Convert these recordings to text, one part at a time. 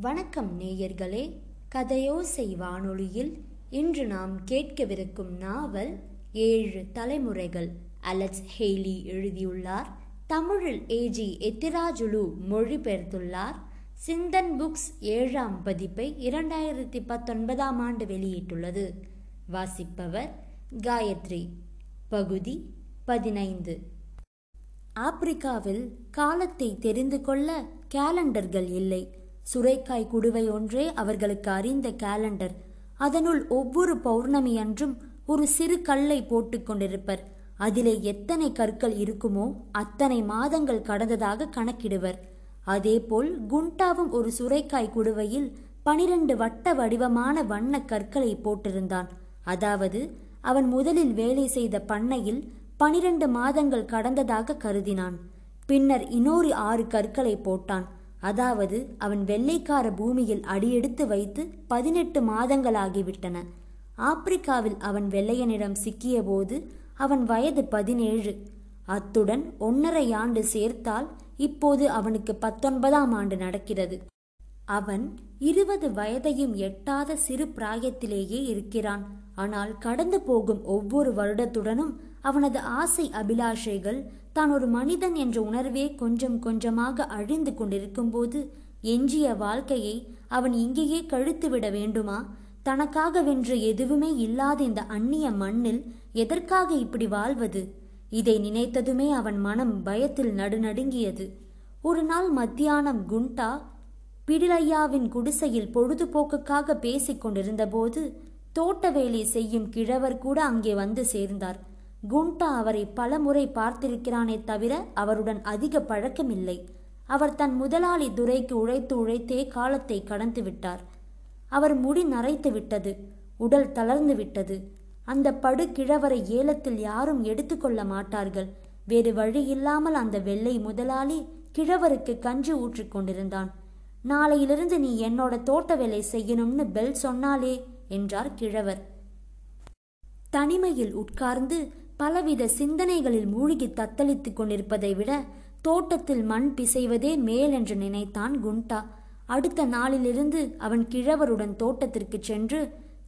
வணக்கம் நேயர்களே கதையோசை வானொலியில் இன்று நாம் கேட்கவிருக்கும் நாவல் ஏழு தலைமுறைகள். அலெக்ஸ் ஹெய்லி எழுதியுள்ளார். தமிழில் ஏஜி எத்திராஜுலு மொழிபெயர்த்துள்ளார். சிந்தன் புக்ஸ் ஏழாம் பதிப்பை இரண்டாயிரத்தி பத்தொன்பதாம் ஆண்டு வெளியிட்டுள்ளது. வாசிப்பவர் காயத்ரி. பகுதி பதினைந்து. ஆப்பிரிக்காவில் காலத்தை தெரிந்து கொள்ள கேலண்டர்கள் இல்லை. சுரைக்காய் குடுவை ஒன்றே அவர்களுக்கு அறிந்த கேலண்டர். அதனுள் ஒவ்வொரு பௌர்ணமி அன்றும் ஒரு சிறு கல்லை போட்டுக்கொண்டிருப்பர் அதிலே எத்தனை கற்கள் இருக்குமோ அத்தனை மாதங்கள் கடந்ததாக கணக்கிடுவர். அதேபோல் குண்டாவும் ஒரு சுரைக்காய் குடுவையில் பனிரெண்டு வட்ட வடிவமான வண்ண கற்களை போட்டிருந்தான். அதாவது அவன் முதலில் வேலை செய்த பண்ணையில் பனிரெண்டு மாதங்கள் கடந்ததாக கருதினான். பின்னர் இன்னொரு ஆறு கற்களை போட்டான். அதாவது அவன் வெள்ளைக்கார பூமியில் அடியெடுத்து வைத்து பதினெட்டு மாதங்களாகிவிட்டன. ஆப்பிரிக்காவில் அவன் வெள்ளையனிடம் சிக்கியபோது அவன் வயது பதினேழு. அத்துடன் ஒன்னரை ஆண்டு சேர்த்தால் இப்போது அவனுக்கு பத்தொன்பதாம் ஆண்டு நடக்கிறது. அவன் இருபது வயதையும் எட்டாத சிறு பிராயத்திலேயே இருக்கிறான். ஆனால் கடந்து போகும் ஒவ்வொரு வருடத்துடனும் அவனது ஆசை அபிலாஷைகள் தான் ஒரு மனிதன் என்ற உணர்வே கொஞ்சம் கொஞ்சமாக அழிந்து கொண்டிருக்கும்போது எஞ்சிய வாழ்க்கையை அவன் இங்கேயே கழுத்துவிட வேண்டுமா? தனக்காக வென்று எதுவுமே இல்லாத இந்த அந்நிய மண்ணில் எதற்காக இப்படி வாழ்வது? இதை நினைத்ததுமே அவன் மனம் பயத்தில் நடுநடுங்கியது. ஒரு நாள் மத்தியானம் குண்டா பிடிலையாவின் குடிசையில் பொழுதுபோக்குக்காக பேசிக் கொண்டிருந்தபோது தோட்ட வேலை செய்யும் கிழவர் கூட அங்கே வந்து சேர்ந்தார். குண்டா அவரை பலமுறை பார்த்திருக்கிறானே தவிர அவருடன் அதிக பழக்கமில்லை. அவர் தன் முதலாளி துரைக்கு உழைத்து உழைத்தே காலத்தை கடந்து விட்டார். அவர் முடி நரைத்து விட்டது உடல் தளர்ந்து விட்டது. அந்த படு கிழவரை ஏலத்தில் யாரும் எடுத்துக்கொள்ள மாட்டார்கள். வேறு வழி இல்லாமல் அந்த வெள்ளை முதலாளி கிழவருக்கு கஞ்சி ஊற்றிக் கொண்டிருந்தான். நாளையிலிருந்து நீ என்னோட தோட்ட வேலை செய்யணும்னு பெல் சொன்னாலே என்றார் கிழவர். தனிமையில் உட்கார்ந்து பலவித சிந்தனைகளில் மூழ்கி தத்தளித்துக் கொண்டிருப்பதை விட தோட்டத்தில் மண் பிசைவதே மேல் என்று நினைத்தான் குண்டா. அடுத்த நாளிலிருந்து அவன் கிழவருடன் தோட்டத்திற்கு சென்று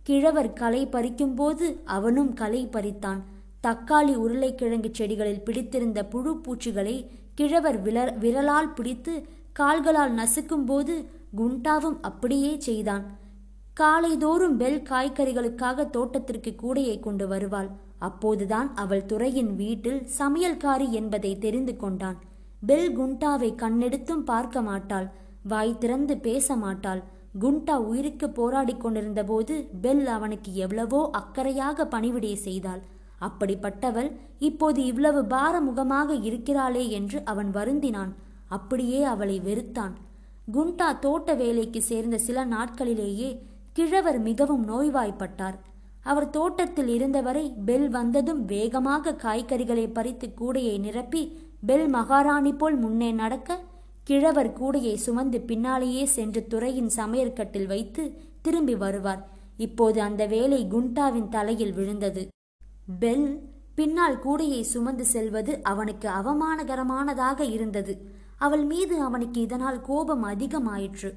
கிழவர் களை பறிக்கும்போது அவனும் களை பறித்தான். தக்காளி உருளைக்கிழங்கு செடிகளில் பிடித்திருந்த புழு பூச்சிகளை கிழவர் வில விரலால் பிடித்து கால்களால் நசுக்கும்போது குண்டாவும் அப்படியே செய்தான். காலைதோறும் பெல் காய்கறிகளுக்காக தோட்டத்திற்கு கூடையை கொண்டு வருவாள். அப்போதுதான் அவள் துறையின் வீட்டில் சமையல்காரி என்பதை தெரிந்து கொண்டான். பெல் குண்டாவை கண்ணெடுத்தும் பார்க்க மாட்டாள். வாய் திறந்து பேச மாட்டாள். குண்டா உயிருக்கு போராடி கொண்டிருந்த போது பெல் அவனுக்கு எவ்வளவோ அக்கறையாக பணிவிடை செய்தாள். அப்படிப்பட்டவள் இப்போது இவ்வளவு பாரமுகமாக இருக்கிறாளே என்று அவன் வருந்தினான். அப்படியே அவளை வெறுத்தான். குண்டா தோட்ட வேலைக்கு சேர்ந்த சில நாட்களிலேயே கிழவர் மிகவும் நோய்வாய்ப்பட்டார். அவர் தோட்டத்தில் இருந்தவரை பெல் வந்ததும் வேகமாக காய்கறிகளை பறித்து கூடையை நிரப்பி பெல் மகாராணி போல் முன்னே நடக்க கிழவர் கூடையை சுமந்து பின்னாலேயே சென்று துறையின் சமையற்கட்டில் வைத்து திரும்பி வருவார். இப்போது அந்த வேலை குண்டாவின் தலையில் விழுந்தது. பெல் பின்னால் கூடையை சுமந்து செல்வது அவனுக்கு அவமானகரமானதாக இருந்தது. அவள் மீது அவனுக்கு இதனால் கோபம் அதிகமாயிற்று.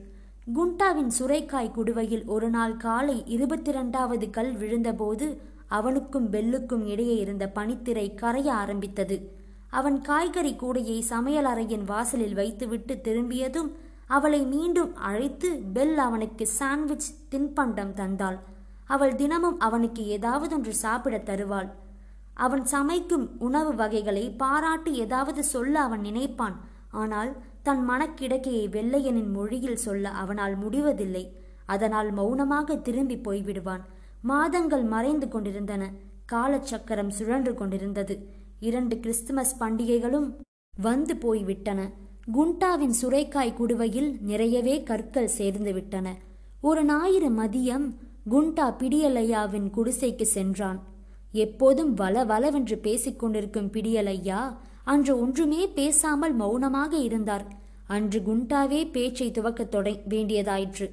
குண்டாவின் சுரைக்காய் குடுவையில் ஒரு நாள் காலை இருபத்தி ரெண்டாவது கல் விழுந்தபோது அவனுக்கும் பெல்லுக்கும் இடையே இருந்த பனித்திரை கரைய ஆரம்பித்தது. அவன் காய்கறி கூடையை சமையல் அறையின் வாசலில் வைத்துவிட்டு திரும்பியதும் அவளை மீண்டும் அழைத்து பெல் அவனுக்கு சாண்ட்விச் தின்பண்டம் தந்தாள். அவள் தினமும் அவனுக்கு ஏதாவதொன்று சாப்பிட தருவாள். அவன் சமைக்கும் உணவு வகைகளை பாராட்டி ஏதாவது சொல்ல அவன் நினைப்பான். ஆனால் தன் மனக்கிடக்கையை வெள்ளையனின் மொழியில் சொல்ல அவனால் முடிவதில்லை. அதனால் மௌனமாக திரும்பி போய்விடுவான். மாதங்கள் மறைந்து கொண்டிருந்தன. காலச்சக்கரம் சுழன்று கொண்டிருந்தது. இரண்டு கிறிஸ்துமஸ் பண்டிகைகளும் வந்து போய்விட்டன. குண்டாவின் சுரைக்காய் குடுவையில் நிறையவே கற்கள் சேர்ந்து விட்டன. ஒரு ஞாயிறு மதியம் குண்டா பிடியலையாவின் குடிசைக்கு சென்றான். எப்போதும் வள வளவென்று பேசிக் கொண்டிருக்கும் பிடியலையா அன்று ஒன்றுமே பேசாமல் மௌனமாக இருந்தார். அன்று குண்டாவே பேச்சை துவக்கத் தொட வேண்டியதாயிற்று.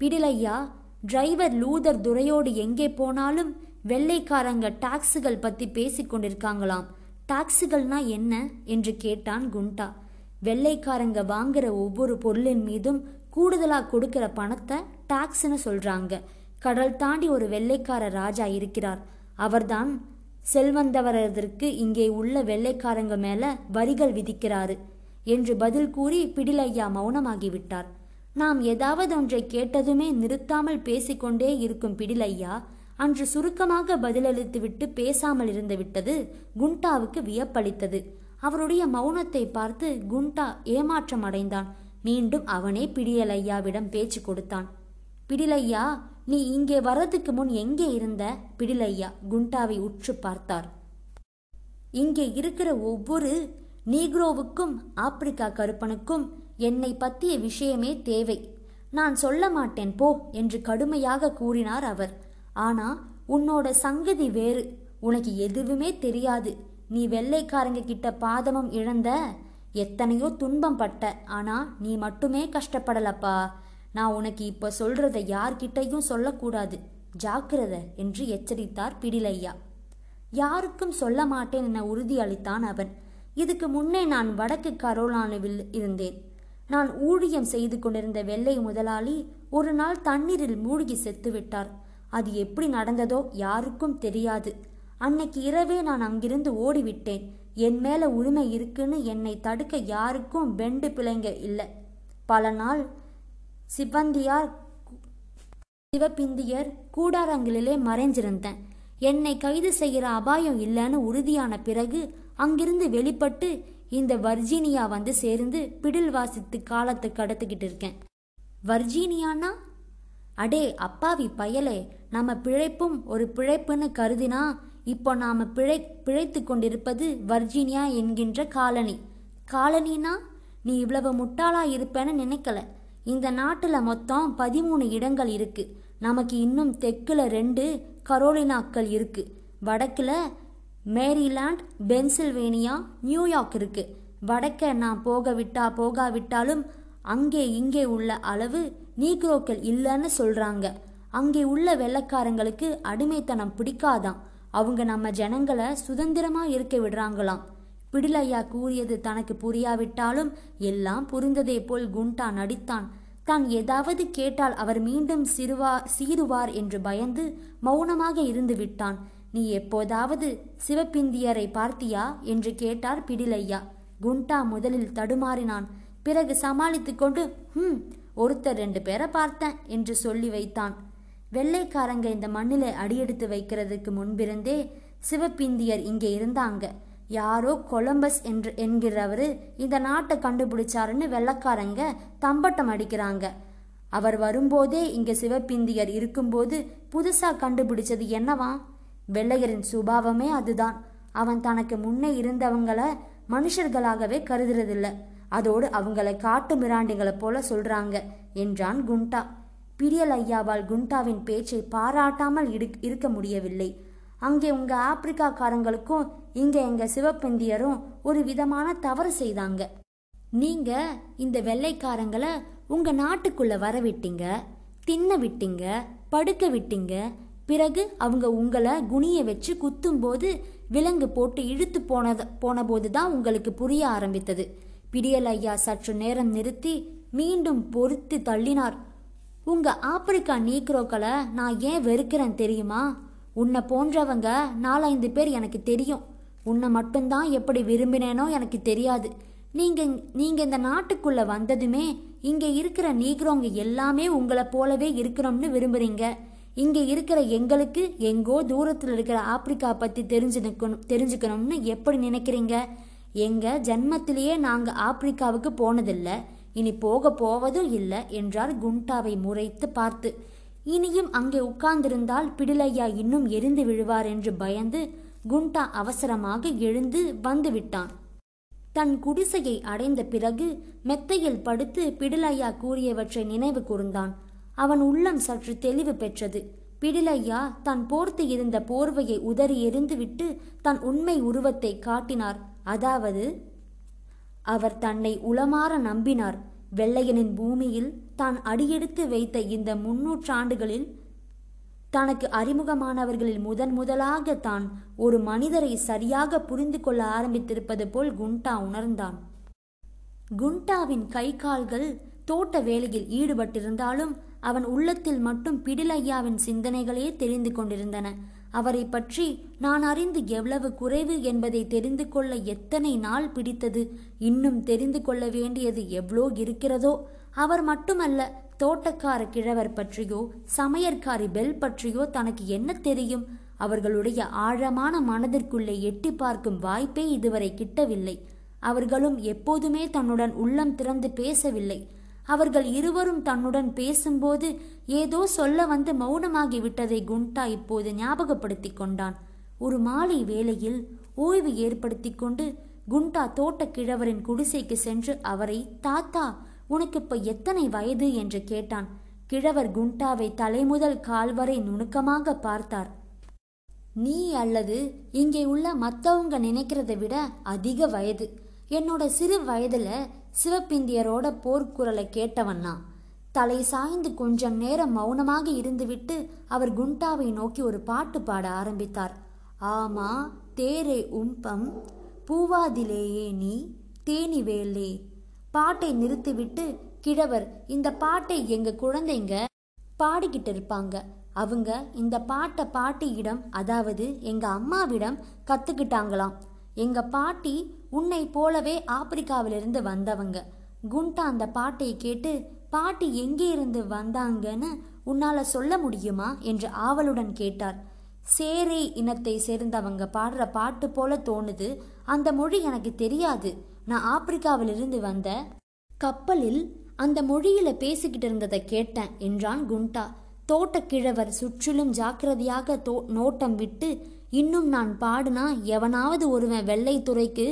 பிடிலையா டிரைவர் லூதர் துரையோடு எங்கே போனாலும் வெள்ளைக்காரங்க டாக்ஸுகள் பத்தி பேசிக்கொண்டிருக்காங்களாம் டாக்ஸுகள்னா என்ன? என்று கேட்டான் குண்டா. வெள்ளைக்காரங்க வாங்குற ஒவ்வொரு பொருளின் மீதும் கூடுதலாக கொடுக்கிற பணத்தை டாக்ஸ்னு சொல்றாங்க. கடல் தாண்டி ஒரு வெள்ளைக்கார ராஜா இருக்கிறார். அவர்தான் செல்வந்தவரதற்கு இங்கே உள்ள வெள்ளைக்காரங்க மேல வரிகள் விதிக்கிறாரு என்று பதில் கூறி பிடிலையா மௌனமாகிவிட்டார். நாம் ஏதாவது ஒன்றை கேட்டதுமே நிறுத்தாமல் பேசிக்கொண்டே இருக்கும் பிடிலையா அன்று சுருக்கமாக பதிலளித்துவிட்டு பேசாமல் இருந்து விட்டது குண்டாவுக்கு வியப்பளித்தது. அவருடைய மௌனத்தை பார்த்து குண்டா ஏமாற்றம் அடைந்தான் மீண்டும் அவனே பிடியலையாவிடம் பேச்சு கொடுத்தான். பிடிலையா நீ இங்கே வர்றதுக்கு முன் எங்கே இருந்த? பிடிலையா குண்டாவை உற்று பார்த்தார். இங்கே இருக்கிற ஒவ்வொரு நீக்ரோவுக்கும் ஆப்பிரிக்கா கருப்பனுக்கும் என்னை பற்றிய விஷயமே தேவை. நான் சொல்ல மாட்டேன் போ என்று கடுமையாக கூறினார் அவர். ஆனா உன்னோட சங்கதி வேறு. உனக்கு எதுவுமே தெரியாது. நீ வெள்ளைக்காரங்க கிட்ட பாதமும் இழந்த எத்தனையோ துன்பம் பட்ட ஆனா நீ மட்டுமே கஷ்டப்படலப்பா. நான் உனக்கு இப்ப சொல்றத யார்கிட்டையும் சொல்லக்கூடாது. ஜாக்கிரத என்று எச்சரித்தார் பிடிலையா. யாருக்கும் சொல்ல மாட்டேன் என உறுதியளித்தான் அவன். இதுக்கு முன்னே நான் வடக்கு கரோலானுவில் இருந்தேன். நான் ஊழியம் செய்து கொண்டிருந்த வெள்ளை முதலாளி ஒரு நாள் தண்ணீரில் மூழ்கி செத்துவிட்டார் அது எப்படி நடந்ததோ யாருக்கும் தெரியாது. அன்னைக்கு இரவே நான் அங்கிருந்து ஓடிவிட்டேன். என் மேல உரிமை இருக்குன்னு என்னை தடுக்க யாருக்கும் பெண்டு பிள்ளைங்க இல்லை. பல நாள் சிவந்தியார் சிவபிந்தியர் கூடாரங்களிலே மறைஞ்சிருந்தேன். என்னை கைது செய்கிற அபாயம் இல்லைன்னு உறுதியான பிறகு அங்கிருந்து வெளிப்பட்டு இந்த வர்ஜீனியா வந்து சேர்ந்து பிடில் வாசித்து காலத்தை கடத்திக்கிட்டு இருக்கேன். வர்ஜீனியானா? அடே அப்பாவி பயலே நம்ம பிழைப்பும் ஒரு பிழைப்புன்னு கருதினா இப்போ நாம் பிழை பிழைத்து கொண்டிருப்பது வர்ஜீனியா என்கின்ற காலனி. காலனினா நீ இவ்வளவு முட்டாளா இருப்பேன்னு நினைக்கல. இந்த நாட்டில் மொத்தம் பதிமூணு இடங்கள் இருக்கு. நமக்கு இன்னும் தெற்குல ரெண்டு கரோலினாக்கள் இருக்கு. வடக்கில் மேரிலாண்ட் பென்சில்வேனியா நியூயார்க் இருக்கு. வடக்க நான் போக விட்டா போகாவிட்டாலும் அங்கே இங்கே உள்ள அளவு நீக்ரோக்கள் இல்லைன்னு சொல்றாங்க. அங்கே உள்ள வெள்ளக்காரங்களுக்கு அடிமைத்தனம் பிடிக்காதாம். அவங்க நம்ம ஜனங்களை சுதந்திரமா இருக்க விடுறாங்களாம். பிடிலையா கூறியது தனக்கு புரியாவிட்டாலும் எல்லாம் புரிந்ததே போல் குண்டா நடித்தான். தான் ஏதாவது கேட்டால் அவர் மீண்டும் சிறுவா சீருவார் என்று பயந்து மௌனமாக இருந்து விட்டான். நீ எப்போதாவது சிவப்பிந்தியரை பார்த்தியா? என்று கேட்டார் பிடிலையா. குண்டா முதலில் தடுமாறினான். பிறகு சமாளித்து கொண்டு ஹம் ஒருத்தர் ரெண்டு பேரை பார்த்தேன் என்று சொல்லி வைத்தான். வெள்ளைக்காரங்க இந்த மண்ணில அடியெடுத்து வைக்கிறதுக்கு முன்பிருந்தே சிவப்பிந்தியர் இங்கே இருந்தாங்க. யாரோ கொலம்பஸ் என்று என்கிறவர் இந்த நாட்டை கண்டுபிடிச்சாருன்னு வெள்ளக்காரங்க தம்பட்டம் அடிக்கிறாங்க. அவர் வரும்போதே இங்க சிவப்பிந்தியர் இருக்கும்போது புதுசா கண்டுபிடிச்சது என்னவா? வெள்ளையரின் சுபாவமே அதுதான். அவன் தனக்கு முன்னே இருந்தவங்கள மனுஷர்களாகவே கருதுறதில்ல. அதோடு அவங்களை காட்டு மிராண்டிகளை போல சொல்றாங்க என்றான் குண்டா. பிரியல் ஐயாவால் குண்டாவின் பேச்சை பாராட்டாமல் இருக்க முடியவில்லை. அங்கே உங்க ஆப்பிரிக்காக்காரங்களுக்கும் இங்க எங்க சிவப்பந்தியரும் ஒரு விதமான தவறு செய்தாங்க. நீங்க இந்த வெள்ளைக்காரங்களை உங்க நாட்டுக்குள்ள வர விட்டீங்க தின்ன விட்டீங்க படுக்க விட்டீங்க பிறகு அவங்க உங்களை குனிய வச்சு குத்தும்போது விலங்கு போட்டு இழுத்து போனது போனபோது தான் உங்களுக்கு புரிய ஆரம்பித்தது. பிடியல் ஐயா சற்று நேரம் நிறுத்தி மீண்டும் பொறுத்து தள்ளினார். உங்க ஆப்பிரிக்கா நீக்ரோக்களை நான் ஏன் வெறுக்கிறேன் தெரியுமா? உன்னை போன்றவங்க நாலஞ்சு பேர் எனக்கு தெரியும். உன்னை மட்டும்தான் எப்படி விரும்பினேனோ எனக்கு தெரியாது. நீங்கள் நீங்கள் இந்த நாட்டுக்குள்ளே வந்ததுமே இங்கே இருக்கிற நீக்ரோங்க எல்லாமே உங்களை போலவே இருக்கணும்னு விரும்புகிறீங்க இங்கே இருக்கிற எங்களுக்கு எங்கோ தூரத்தில் இருக்கிற ஆப்பிரிக்கா பற்றி தெரிஞ்சுக்கணும் தெரிஞ்சுக்கணும்னு எப்படி நினைக்கிறீங்க? எங்கள் ஜன்மத்திலேயே நாங்கள் ஆப்பிரிக்காவுக்கு போனதில்லை. இனி போக போவதும் இல்லை என்றார் குண்டாவை முறைத்து பார்த்து. இனியும் அங்கே உட்கார்ந்திருந்தால் பிடிலையா இன்னும் எரிந்து விழுவார் என்று பயந்து குண்டா அவசரமாக எழுந்து வந்துவிட்டான். தன் குடிசையை அடைந்த பிறகு மெத்தையில் படுத்து பிடிலையா கூறியவற்றை நினைவு கூர்ந்தான். அவன் உள்ளம் சற்று தெளிவு பெற்றது. பிடிலையா தான் போர்த்து இருந்த போர்வையை உதறி எறிந்துவிட்டு தன் உண்மை உருவத்தை காட்டினார். அதாவது அவர் தன்னை உளமாற நம்பினார். வெள்ளையனின் பூமியில் தான் அடியெடுத்து வைத்த இந்த முன்னூற்றாண்டுகளில் தனக்கு அறிமுகமானவர்களில் முதன் முதலாக தான் ஒரு மனிதரை சரியாக புரிந்து கொள்ள ஆரம்பித்திருப்பது போல் குண்டா உணர்ந்தான். குண்டாவின் கை கால்கள் தோட்ட வேலையில் ஈடுபட்டிருந்தாலும் அவன் உள்ளத்தில் மட்டும் பிடிலையாவின் சிந்தனைகளே தெரிந்து கொண்டிருந்தன. அவரை பற்றி நான் அறிந்து எவ்வளவு குறைவு என்பதை தெரிந்து கொள்ள எத்தனை நாள் பிடித்தது இன்னும் தெரிந்து கொள்ள வேண்டியது எவ்வளோ இருக்கிறதோ அவர் மட்டுமல்ல தோட்டக்கார கிழவர் பற்றியோ சமையற்காரி பெல் பற்றியோ தனக்கு என்ன தெரியும்? அவர்களுடைய ஆழமான மனதிற்குள்ளே எட்டி பார்க்கும் வாய்ப்பே இதுவரை கிட்டவில்லை. அவர்களும் எப்போதுமே தன்னுடன் உள்ளம் திறந்து பேசவில்லை. அவர்கள் இருவரும் தன்னுடன் பேசும்போது ஏதோ சொல்ல வந்து மௌனமாகி விட்டதை குண்டா இப்போது ஞாபகப்படுத்தி கொண்டான். ஒரு மாலை வேளையில் ஓய்வு ஏற்படுத்தி கொண்டு குண்டா தோட்டக்கிழவரின் குடிசைக்கு சென்று அவரை தாத்தா உனக்கு இப்ப எத்தனை வயது? என்று கேட்டான். கிழவர் குண்டாவை தலைமுதல் கால்வரை நுணுக்கமாக பார்த்தார். நீ அல்லது இங்கே உள்ள மற்றவங்க நினைக்கிறதை விட அதிக வயது. என்னோட சிறு வயதுல சிவப்பிந்தியரோட போர்க்குரலை கேட்டவன்னா தலை சாய்ந்து கொஞ்சம் நேரம் மௌனமாக இருந்துவிட்டு அவர் குண்டாவை நோக்கி ஒரு பாட்டு பாட ஆரம்பித்தார். ஆமா தேரே உம்பம் பூவாதிலேயே நீ தேனிவேலே பாட்டை நிறுத்திவிட்டு கிழவர் இந்த பாட்டை எங்க குழந்தைங்க பாடிக்கிட்டு இருப்பாங்க. அவங்க இந்த பாட்டை பாட்டியிடம் அதாவது எங்க அம்மாவிடம் கத்துக்கிட்டாங்களாம். எங்க பாட்டி உன்னை போலவே ஆப்பிரிக்காவிலிருந்து வந்தவங்க. குண்டா அந்த பாட்டை கேட்டு பாட்டி எங்கே இருந்து வந்தாங்கன்னு உன்னால சொல்ல முடியுமா? என்று ஆவலுடன் கேட்டார். சேரே இனத்தை சேர்ந்தவங்க பாடுற பாட்டு போல தோணுது. அந்த மொழி எனக்கு தெரியாது. நான் ஆப்பிரிக்காவிலிருந்து வந்த கப்பலில் அந்த மொழியில பேசிக்கிட்டு இருந்ததை கேட்டேன் என்றான் குண்டா. தோட்டக்கிழவர் சுற்றிலும் ஜாக்கிரதையாக தோ நோட்டம் விட்டு இன்னும் நான் பாடுனா எவனாவது ஒருவன் வெள்ளைத்துறைக்கு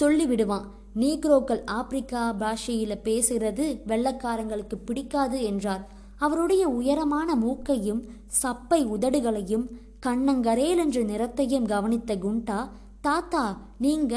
சொல்லிவிடுவான். நீக்ரோக்கள் ஆப்பிரிக்கா பாஷையில பேசுகிறது வெள்ளக்காரங்களுக்கு பிடிக்காது என்றார். அவருடைய உயரமான மூக்கையும் சப்பை உதடுகளையும் கண்ணங்கரேல் என்ற நிறத்தையும் கவனித்த குண்டா தாத்தா நீங்க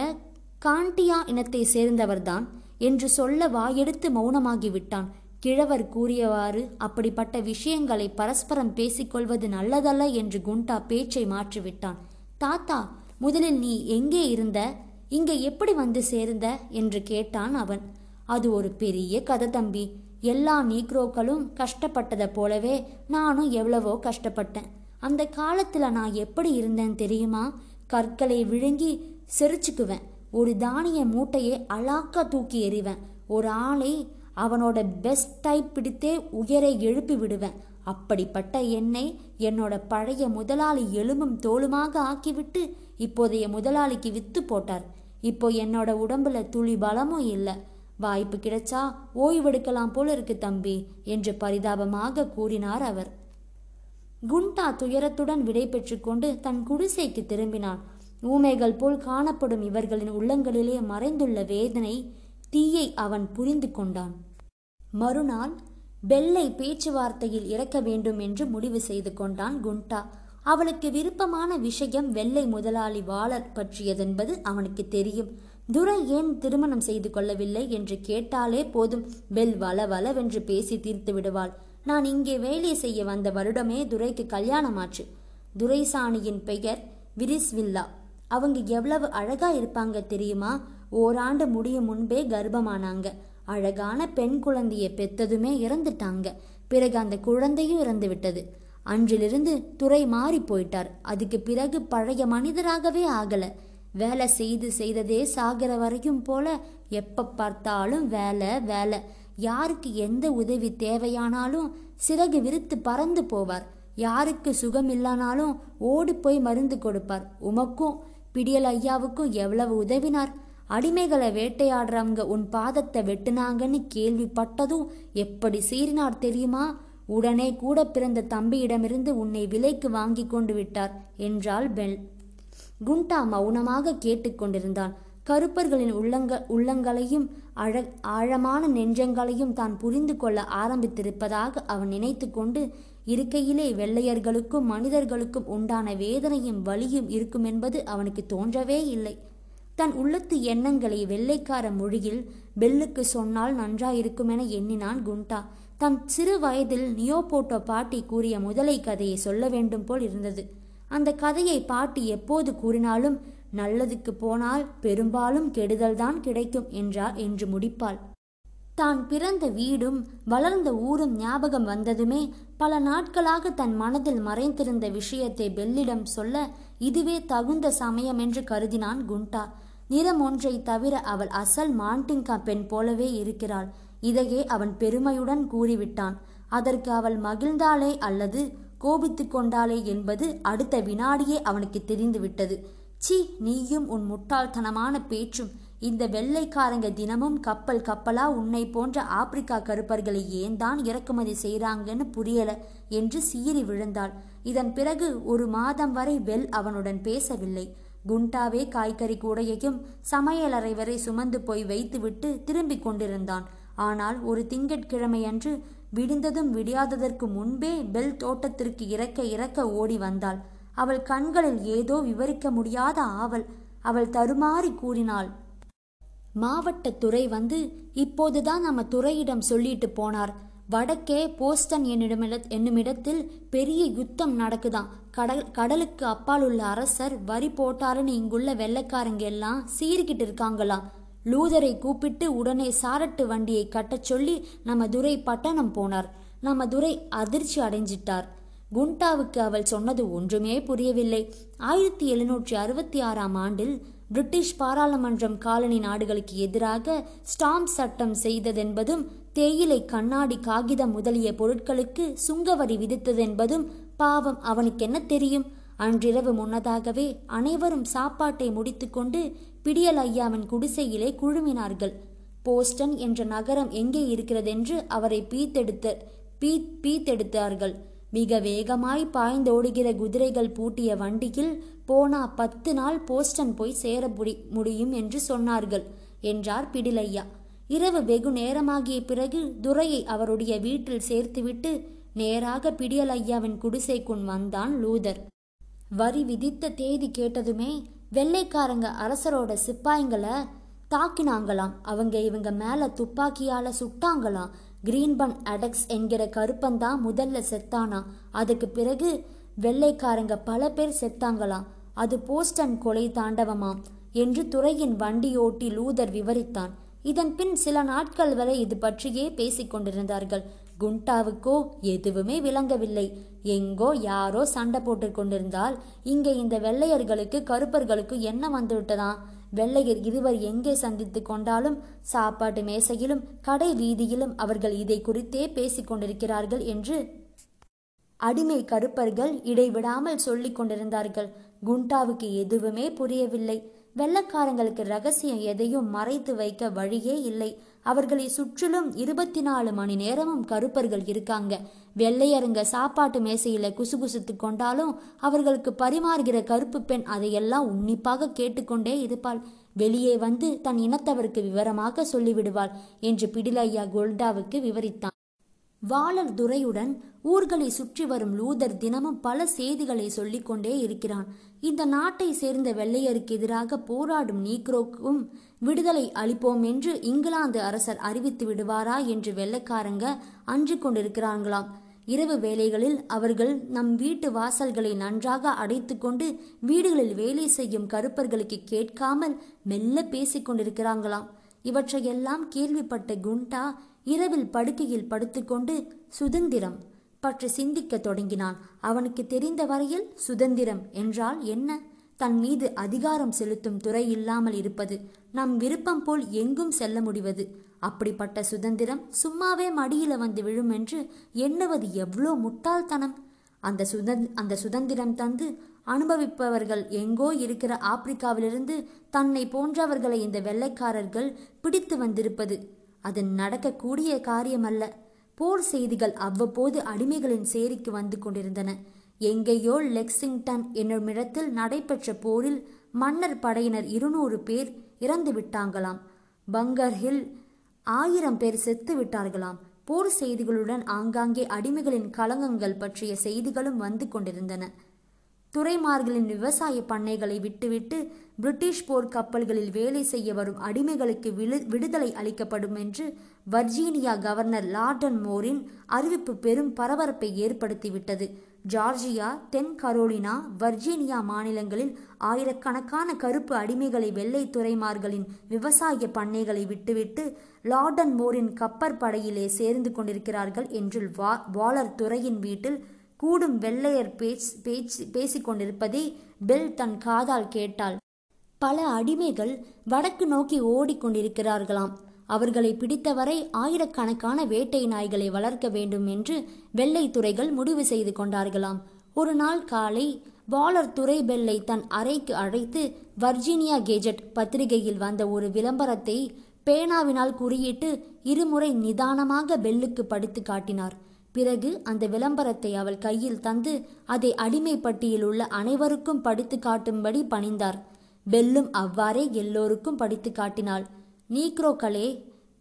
காண்டியா இனத்தை சேர்ந்தவர்தான் என்று சொல்ல வாயெடுத்து மௌனமாகிவிட்டான். கிழவர் கூறியவாறு அப்படிப்பட்ட விஷயங்களை பரஸ்பரம் பேசிக்கொள்வது நல்லதல்ல என்று குண்டா பேச்சை மாற்றிவிட்டான். தாத்தா முதலில் நீ எங்கே இருந்த? இங்கே எப்படி வந்து சேர்ந்த? என்று கேட்டான் அவன். அது ஒரு பெரிய கதை தம்பி. எல்லா நீக்ரோக்களும் கஷ்டப்பட்டதை போலவே நானும் எவ்வளவோ கஷ்டப்பட்டேன். அந்த காலத்தில் நான் எப்படி இருந்தேன் தெரியுமா? கற்களை விழுங்கி செரிச்சுக்குவேன். ஒரு தானிய மூட்டையை அலாக்கா தூக்கி எறிவேன். ஒரு ஆளை அவனோட பெஸ்ட் டைப் பிடித்தே உயரை எழுப்பி விடுவேன். அப்படிப்பட்ட என்னை என்னோட பழைய முதலாளி எலும்பும் தோலுமாக ஆக்கிவிட்டு இப்போதைய முதலாளிக்கு வித்து போட்டார். இப்போ என்னோட உடம்புல துளி பலமும் இல்லை. வாய்ப்பு கிடைச்சா ஓய்வெடுக்கலாம் போல இருக்கு தம்பி என்று பரிதாபமாக கூறினார் அவர். குண்டா துயரத்துடன் விடை கொண்டு தன் குடிசைக்கு திரும்பினான். ஊமைகள் போல் காணப்படும் இவர்களின் உள்ளங்களிலே மறைந்துள்ள வேதனை தீயை அவன் புரிந்து கொண்டான். மறுநாள் பெல்லை பேச்சுவார்த்தையில் இறக்க வேண்டும் என்று முடிவு செய்து கொண்டான் குண்டா. அவளுக்கு விருப்பமான விஷயம் வெள்ளை முதலாளி வாளர் பற்றியதென்பது அவனுக்கு தெரியும். துரை ஏன் திருமணம் செய்து கொள்ளவில்லை என்று கேட்டாலே போதும். பெல் வள வளவென்று பேசி தீர்த்து விடுவாள். நான் இங்கே வேலை செய்ய வந்த வருடமே துரைக்கு கல்யாணமாச்சு. துரைசாணியின் பெயர் விரிஸ்வில்லா. அவங்க எவ்வளவு அழகா இருப்பாங்க தெரியுமா? ஓராண்டு முடியும் முன்பே கர்ப்பமானாங்க. அழகான பெண் குழந்தைய பெத்ததுமே இறந்துட்டாங்க. பிறகு அந்த குழந்தையும் இறந்து விட்டது. அன்றிலிருந்து துறை மாறி போயிட்டார். அதுக்கு பிறகு பழைய மனிதராகவே ஆகல. வேலை செய்து செய்ததே சாகிற வரைக்கும் போல எப்ப பார்த்தாலும் வேலை வேலை. யாருக்கு எந்த உதவி தேவையானாலும் சிறகு விரித்து பறந்து போவார். யாருக்கு சுகம் இல்லைனாலும் ஓடி போய் மருந்து கொடுப்பார். உமக்கும் பிடியல் ஐயாவுக்கும் எவ்வளவு உதவினார்? அடிமைகளை வேட்டையாடுறவங்க உன் பாதத்தை வெட்டுனாங்கன்னு கேள்விப்பட்டதும் எப்படி சீறினார் தெரியுமா? உடனே கூட பிறந்த தம்பியிடமிருந்து உன்னை விலைக்கு வாங்கி கொண்டு விட்டார் என்றாள் பெல். குண்டா மௌனமாக கேட்டுக்கொண்டிருந்தான் கருப்பர்களின் உள்ளங்க உள்ளங்களையும் அழ ஆழமான நெஞ்சங்களையும் தான் புரிந்து கொள்ள ஆரம்பித்திருப்பதாக அவன் நினைத்து கொண்டு இருக்கையிலே வெள்ளையர்களுக்கும் மனிதர்களுக்கும் உண்டான வேதனையும் வலியும் இருக்கும் என்பது அவனுக்கு தோன்றவே இல்லை. தன் உள்ளத்து எண்ணங்களை வெள்ளைக்கார மொழியில் பெல்லுக்கு சொன்னால் நன்றாயிருக்குமென எண்ணினான் குண்டா. தன் சிறு வயதில் நியோபோட்டோ பாட்டி கூறிய முதலை கதையை சொல்ல வேண்டும் போல் இருந்தது. அந்த கதையை பாட்டி எப்போது கூறினாலும் நல்லதுக்கு போனால் பெரும்பாலும் கெடுதல்தான் கிடைக்கும் என்றார் என்று முடிப்பாள். தான் பிறந்த வீடும் வளர்ந்த ஊரும் ஞாபகம் வந்ததுமே பல நாட்களாக தன் மனதில் மறைந்திருந்த விஷயத்தை பெல்லிடம் சொல்ல இதுவே தகுந்த சமயம் என்று கருதினான் குண்டா. நிறம் ஒன்றை தவிர அவள் அசல் மாண்டிங்கா பெண் போலவே இருக்கிறாள். இதையே அவன் பெருமையுடன் கூறிவிட்டான். அதற்கு அவள் மகிழ்ந்தாளே அல்லது கோபித்து கொண்டாளே என்பது அடுத்த வினாடியே அவனுக்கு தெரிந்துவிட்டது. சி நீயும் உன் முட்டாள்தனமான பேச்சும் இந்த வெள்ளைக்காரங்க தினமும் கப்பல் கப்பலா உன்னை போன்ற ஆப்பிரிக்கா கருப்பர்களை ஏன் தான் இறக்குமதி செய்றாங்கன்னு புரியல என்று சீறி விழுந்தாள். இதன் பிறகு ஒரு மாதம் வரை வெல் அவனுடன் பேசவில்லை. குண்டாவே காய்கறி கூடையையும் சமையலறை வரை சுமந்து போய் வைத்துவிட்டு திரும்பிக் கொண்டிருந்தான். ஆனால் ஒரு திங்கட்கிழமையன்று விடிந்ததும் விடியாததற்கு முன்பே பெல் தோட்டத்திற்கு இறக்க இறக்க ஓடி வந்தாள். அவள் கண்களில் ஏதோ விவரிக்க முடியாத ஆவல். அவள் தருமாறி கூறினாள் மாவட்ட துறை வந்து இப்போதுதான் நம்ம துறையிடம் சொல்லிட்டு போனார். வடக்கே போஸ்டன் என்னிடமிட என்னுமிடத்தில் பெரிய யுத்தம் நடக்குதாம். கடல் கடலுக்கு அப்பால் உள்ள அரசர் வரி போட்டாருன்னு இங்குள்ள வெள்ளைக்காரங்க எல்லாம் சீறிக்கிட்டு இருக்காங்களாம். லூதரை கூப்பிட்டு உடனே சாரட்டு வண்டியை கட்டச் சொல்லி நம்ம துரை பட்டணம் போனார். நம்ம துரை அதிர்ச்சி அடைஞ்சிட்டார். குண்டாவுக்கு அவள் சொன்னது ஒன்றுமே புரியவில்லை. ஆயிரத்தி எழுநூற்றி அறுபத்தி ஆறாம் ஆண்டில் பிரிட்டிஷ் பாராளுமன்றம் காலனி நாடுகளுக்கு எதிராக ஸ்டாம்ப் சட்டம் செய்ததென்பதும் தேயிலை கண்ணாடி காகிதம் முதலிய பொருட்களுக்கு சுங்கவரி விதித்ததென்பதும் பாவம் அவனுக்கென்ன தெரியும்? அன்றிரவு முன்னதாகவே அனைவரும் சாப்பாட்டை முடித்துக்கொண்டு பிடியல் ஐயாவின் குடிசையிலே குழுமினார்கள். போஸ்டன் என்ற நகரம் எங்கே இருக்கிறதென்று அவரை பீத்தெடுத்த பீ பீத்தெடுத்தார்கள். மிக வேகமாய் பாய்ந்தோடுகிற குதிரைகள் பூட்டிய வண்டியில் போனா பத்து நாள் போஸ்டன் போய் சேர முடியும் என்று சொன்னார்கள் என்றார் பிடிலையா. இரவு வெகு நேரமாகிய பிறகு துரையை அவருடைய வீட்டில் சேர்த்துவிட்டு நேராக பிடியலையாவின் குடிசைக்குன் வந்தான் லூதர். வரி விதித்த தேதி கேட்டதுமே வெள்ளைக்காரங்க அரசரோட சிப்பாய்ங்களை தாக்கினாங்களாம். அவங்க இவங்க மேல துப்பாக்கியால சுட்டாங்களாம். கிரீன்பன் அடக்ஸ் என்கிற கருப்பந்தான் முதல்ல செத்தானா? அதுக்கு பிறகு வெள்ளைக்காரங்க பல பேர் செத்தாங்களாம் அது போஸ்டன் கொலை தாண்டவமாம் என்று துறையின் வண்டியோட்டி லூதர் விவரித்தான். இதன் பின் சில நாட்கள் வரை இது பற்றியே பேசிக் கொண்டிருந்தார்கள். குண்டாவுக்கோ எதுவுமே விளங்கவில்லை. எங்கோ யாரோ சண்டை போட்டு கொண்டிருந்தால் இங்கே இந்த வெள்ளையர்களுக்கு கருப்பர்களுக்கு என்ன வந்துவிட்டதாம் வெள்ளையர் இருவர் எங்கே சந்தித்து கொண்டாலும் சாப்பாட்டு மேசையிலும் கடை வீதியிலும் அவர்கள் இதை குறித்தே பேசிக் கொண்டிருக்கிறார்கள் என்று அடிமை கருப்பர்கள் இடைவிடாமல் சொல்லிக் கொண்டிருந்தார்கள். குண்டாவுக்கு எதுவுமே புரியவில்லை. வெள்ளக்காரங்களுக்கு ரகசியம் எதையும் மறைத்து வைக்க வழியே இல்லை. அவர்களை சுற்றிலும் இருபத்தி நாலு மணி நேரமும் கருப்பர்கள் இருக்காங்க. வெள்ளையருங்க சாப்பாட்டு மேசையில குசுகுசுத்து கொண்டாலும் அவர்களுக்கு பரிமாறுகிற கருப்பு பெண் அதையெல்லாம் உன்னிப்பாக கேட்டுக்கொண்டே இருப்பாள். வெளியே வந்து தன் இனத்தவருக்கு விவரமாக சொல்லிவிடுவாள் என்று பிடிலையா கோல்டாவுக்கு விவரித்தான். வாளர் துரையுடன் ஊர்களை சுற்றி வரும் லூதர் தினமும் பல செய்திகளை சொல்லிக்கொண்டே இருக்கிறான். இந்த நாட்டை சேர்ந்த வெள்ளையருக்கு எதிராக போராடும் நீக்ரோக்கும் விடுதலை அளிப்போம் என்று இங்கிலாந்து அரசர் அறிவித்து விடுவாரா என்று வெள்ளைக்காரங்க அன்று கொண்டிருக்கிறார்களாம் இரவு வேளைகளில் அவர்கள் நம் வீட்டு வாசல்களை நன்றாக அடைத்துக்கொண்டு வீடுகளில் வேலை செய்யும் கருப்பர்களுக்கு கேட்காமல் மெல்ல பேசிக்கொண்டிருக்கிறாங்களாம் இவற்றையெல்லாம் கேள்விப்பட்ட குண்டா இரவில் படுக்கையில் படுத்துக்கொண்டு சுதந்திரம் பற்றி சிந்திக்க தொடங்கினான். அவனுக்கு தெரிந்த வரையில் சுதந்திரம் என்றால் என்ன? தன் மீது அதிகாரம் செலுத்தும் துறை இல்லாமல் இருப்பது நம் விருப்பம் போல் எங்கும் செல்ல முடிவது? அப்படிப்பட்ட சுதந்திரம் சும்மாவே மடியில வந்து விழும் என்று எண்ணுவது எவ்வளோ முட்டாள்தனம்! அந்த சுதந் அந்த சுதந்திரம் தந்து அனுபவிப்பவர்கள் எங்கோ இருக்கிற ஆப்பிரிக்காவிலிருந்து தன்னை போன்றவர்களை இந்த வெள்ளைக்காரர்கள் பிடித்து வந்திருப்பது அது நடக்கக்கூடிய காரியமல்ல. போர் செய்திகள் அவ்வப்போது அடிமைகளின் சேரிக்கு வந்து கொண்டிருந்தன. எங்கேயோ லெக்சிங்டன் என்னுமிடத்தில் நடைபெற்ற போரில் மன்னர் படையினர் இருநூறு பேர் இறந்து விட்டாங்களாம். பங்கர் ஹில் ஆயிரம் பேர் செத்து விட்டார்களாம். போர் செய்திகளுடன் ஆங்காங்கே அடிமைகளின் கலங்கங்கள் பற்றிய செய்திகளும் வந்து கொண்டிருந்தன. துறைமார்களின் விவசாய பண்ணைகளை விட்டுவிட்டு பிரிட்டிஷ் போர் கப்பல்களில் வேலை செய்ய வரும் அடிமைகளுக்கு விடு விடுதலை அளிக்கப்படும் என்று வர்ஜீனியா கவர்னர் லார்டன் மோரின் அறிவிப்பு பெரும் பரபரப்பை ஏற்படுத்திவிட்டது. ஜார்ஜியா தென் கரோலினா வர்ஜீனியா மாநிலங்களில் ஆயிரக்கணக்கான கருப்பு அடிமைகளை வெள்ளை துறைமார்களின் விவசாய பண்ணைகளை விட்டுவிட்டு லார்டன் மோரின் கப்பற்படையிலே சேர்ந்து கொண்டிருக்கிறார்கள் என்று வா வாலர் துறையின் வீட்டில் கூடும் வெள்ளையர் பேச்சு பேச்சு பேசிக்கொண்டிருப்பதை பெல் தன் காதால் கேட்டாள். பல அடிமைகள் வடக்கு நோக்கி ஓடிக்கொண்டிருக்கிறார்களாம். அவர்களை பிடித்தவரை ஆயிரக்கணக்கான வேட்டை நாய்களை வளர்க்க வேண்டும் என்று வெள்ளைத்துறைகள் முடிவு செய்து கொண்டார்களாம். ஒரு நாள் காலை வாலர் துறை பெல்லை தன் அறைக்கு அழைத்து வர்ஜீனியா கெஜெட் பத்திரிகையில் வந்த ஒரு விளம்பரத்தை பேனாவினால் குறியிட்டு இருமுறை நிதானமாக பெல்லுக்கு படித்து காட்டினார். பிறகு அந்த விளம்பரத்தை அவள் கையில் தந்து அதை அடிமைப்பட்டியில் உள்ள அனைவருக்கும் படித்து காட்டும்படி பணிந்தார். பெல்லும் அவ்வாறே எல்லோருக்கும் படித்து காட்டினாள். நீக்ரோக்களே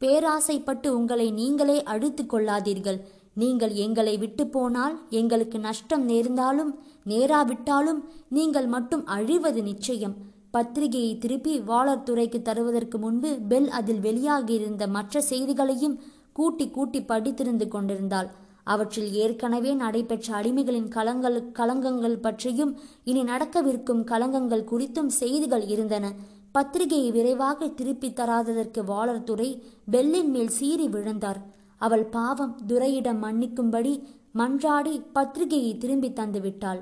பேராசைப்பட்டு உங்களை நீங்களே அழுத்து கொள்ளாதீர்கள். நீங்கள் எங்களை விட்டு போனால் எங்களுக்கு நஷ்டம் நேர்ந்தாலும் நேராவிட்டாலும் நீங்கள் மட்டும் அழிவது நிச்சயம். பத்திரிகையை திருப்பி வாளர் துறைக்கு தருவதற்கு முன்பு பெல் அதில் வெளியாகியிருந்த மற்ற செய்திகளையும் கூட்டி கூட்டி படித்திருந்து கொண்டிருந்தாள். அவற்றில் ஏற்கனவே நடைபெற்ற அடிமைகளின் கலங்கள் கலங்கங்கள் பற்றியும் இனி நடக்கவிருக்கும் கலங்கங்கள் குறித்தும் செய்திகள் இருந்தன. பத்திரிகையை விரைவாக திருப்பி தராததற்கு வாளர் துறை பெல்லின் மேல் சீறி விழுந்தார். அவள் பாவம் துரையிடம் மன்னிக்கும்படி மன்றாடி பத்திரிகையை திரும்பி தந்துவிட்டாள்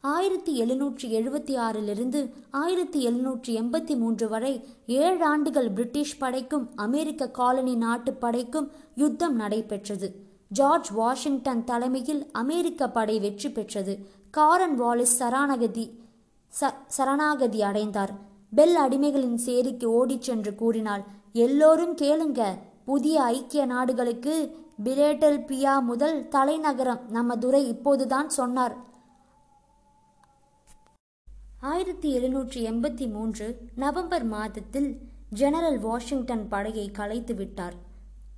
ஆயிரத்தி எழுநூற்றி எழுபத்தி ஆறிலிருந்து ஆயிரத்தி எழுநூற்றி எண்பத்தி மூன்று வரை ஏழு ஆண்டுகள் பிரிட்டிஷ் படைக்கும் அமெரிக்க காலனி நாட்டு படைக்கும் யுத்தம் நடைபெற்றது. ஜார்ஜ் வாஷிங்டன் தலைமையில் அமெரிக்க படை வெற்றி பெற்றது. காரன் வாலிஸ் சரணாகதி ச சரணாகதி அடைந்தார். பெல் அடிமைகளின் சேரிக்கு ஓடிச் சென்று கூறினாள் எல்லோரும் கேளுங்க புதிய ஐக்கிய நாடுகளுக்கு பிரேட்டல்பியா முதல் தலைநகரம் நம்ம துரை இப்போதுதான் சொன்னார். ஆயிரத்தி எழுநூற்றி எண்பத்தி மூன்று நவம்பர் மாதத்தில் ஜெனரல் வாஷிங்டன் படையை கலைத்து விட்டார்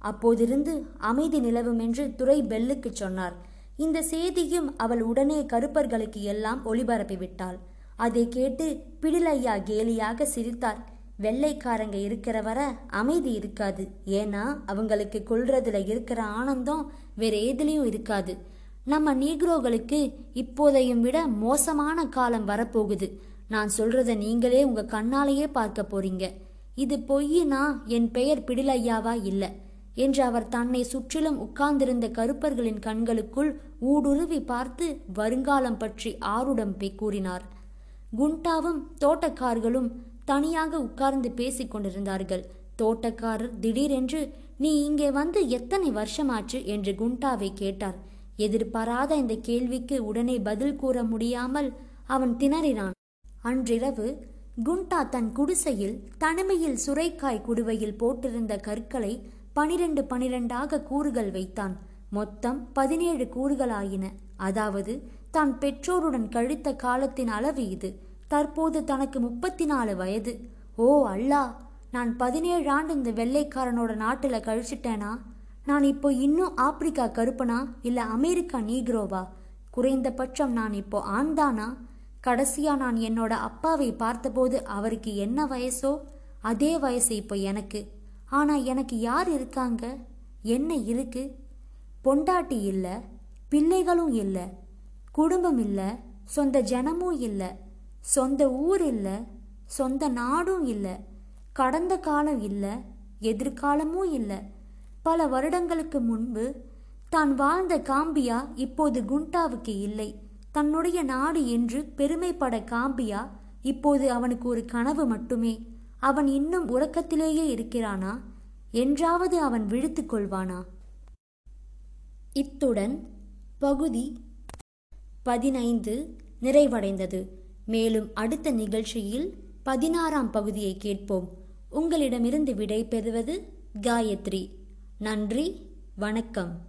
அப்போதிருந்து அமைதி நிலவும் என்று துரை பெல்லுக்கு சொன்னார். இந்த செய்தியும் அவள் உடனே கருப்பர்களுக்கு எல்லாம் ஒளிபரப்பி விட்டாள் அதை கேட்டு பிடிலையா கேலியாக சிரித்தார். வெள்ளைக்காரங்க இருக்கிற வர அமைதி இருக்காது. ஏன்னா அவங்களுக்கு கொள்றதுல இருக்கிற ஆனந்தம் வேற எதுலேயும் இருக்காது. நம்ம நீக்ரோகளுக்கு இப்போதையும் விட மோசமான காலம் வரப்போகுது. நான் சொல்றத நீங்களே உங்க கண்ணாலேயே பார்க்க போறீங்க. இது பொய்யினா என் பெயர் பிடிலையாவா இல்லை? என்று அவர் தன்னை சுற்றிலும் உட்கார்ந்திருந்த கருப்பர்களின் கண்களுக்குள் ஊடுருவி பார்த்து வருங்காலம் பற்றி ஆருடம்பே கூறினார். குண்டாவும் தோட்டக்காரர்களும் தனியாக உட்கார்ந்து பேசிக் கொண்டிருந்தார்கள். தோட்டக்காரர் திடீரென்று நீ இங்கே வந்து எத்தனை வருஷமாச்சு? என்று குண்டாவை கேட்டார். எதிர்பாராத இந்த கேள்விக்கு உடனே பதில் கூற முடியாமல் அவன் திணறினான். அன்றிரவு குண்டா தன் குடிசையில் தனிமையில் சுரைக்காய் குடுவையில் போட்டிருந்த கற்களை பனிரெண்டு பனிரெண்டாக கூறுகள் வைத்தான். மொத்தம் பதினேழு கூறுகளாயின. அதாவது தான் பெற்றோருடன் கழித்த காலத்தின் அளவு இது. தற்போது தனக்கு முப்பத்தி நாலு வயது. ஓ அல்லா! நான் பதினேழு ஆண்டு இந்த வெள்ளைக்காரனோட நாட்டில் கழிச்சிட்டேனா? நான் இப்போ இன்னும் ஆப்பிரிக்கா கருப்பனா? இல்லை அமெரிக்கா நீக்ரோவா? குறைந்தபட்சம் நான் இப்போ ஆண்தானா? கடைசியா நான் என்னோட அப்பாவை பார்த்தபோது அவருக்கு என்ன வயசோ அதே வயசு இப்போ எனக்கு. ஆனால் எனக்கு யார் இருக்காங்க? என்ன இருக்கு? பொண்டாட்டி இல்லை பிள்ளைகளும் இல்லை குடும்பம் இல்லை சொந்த ஜனமும் இல்லை சொந்த ஊர் இல்லை சொந்த நாடும் இல்லை கடந்த காலம் இல்லை எதிர்காலமும் இல்லை. பல வருடங்களுக்கு முன்பு தான் வாழ்ந்த காம்பியா இப்போது குண்டாவுக்கு இல்லை. தன்னுடைய நாடு என்று பெருமைப்பட காம்பியா இப்போது அவனுக்கு ஒரு கனவு மட்டுமே. அவன் இன்னும் உறக்கத்திலேயே இருக்கிறானா? என்றாவது அவன் விழித்து கொள்வானா? இத்துடன் பகுதி பதினைந்து நிறைவடைந்தது. மேலும் அடுத்த நிகழ்ச்சியில் பதினாறாம் பகுதியை கேட்போம். உங்களிடமிருந்து விடை பெறுவது காயத்ரி. நன்றி வணக்கம்.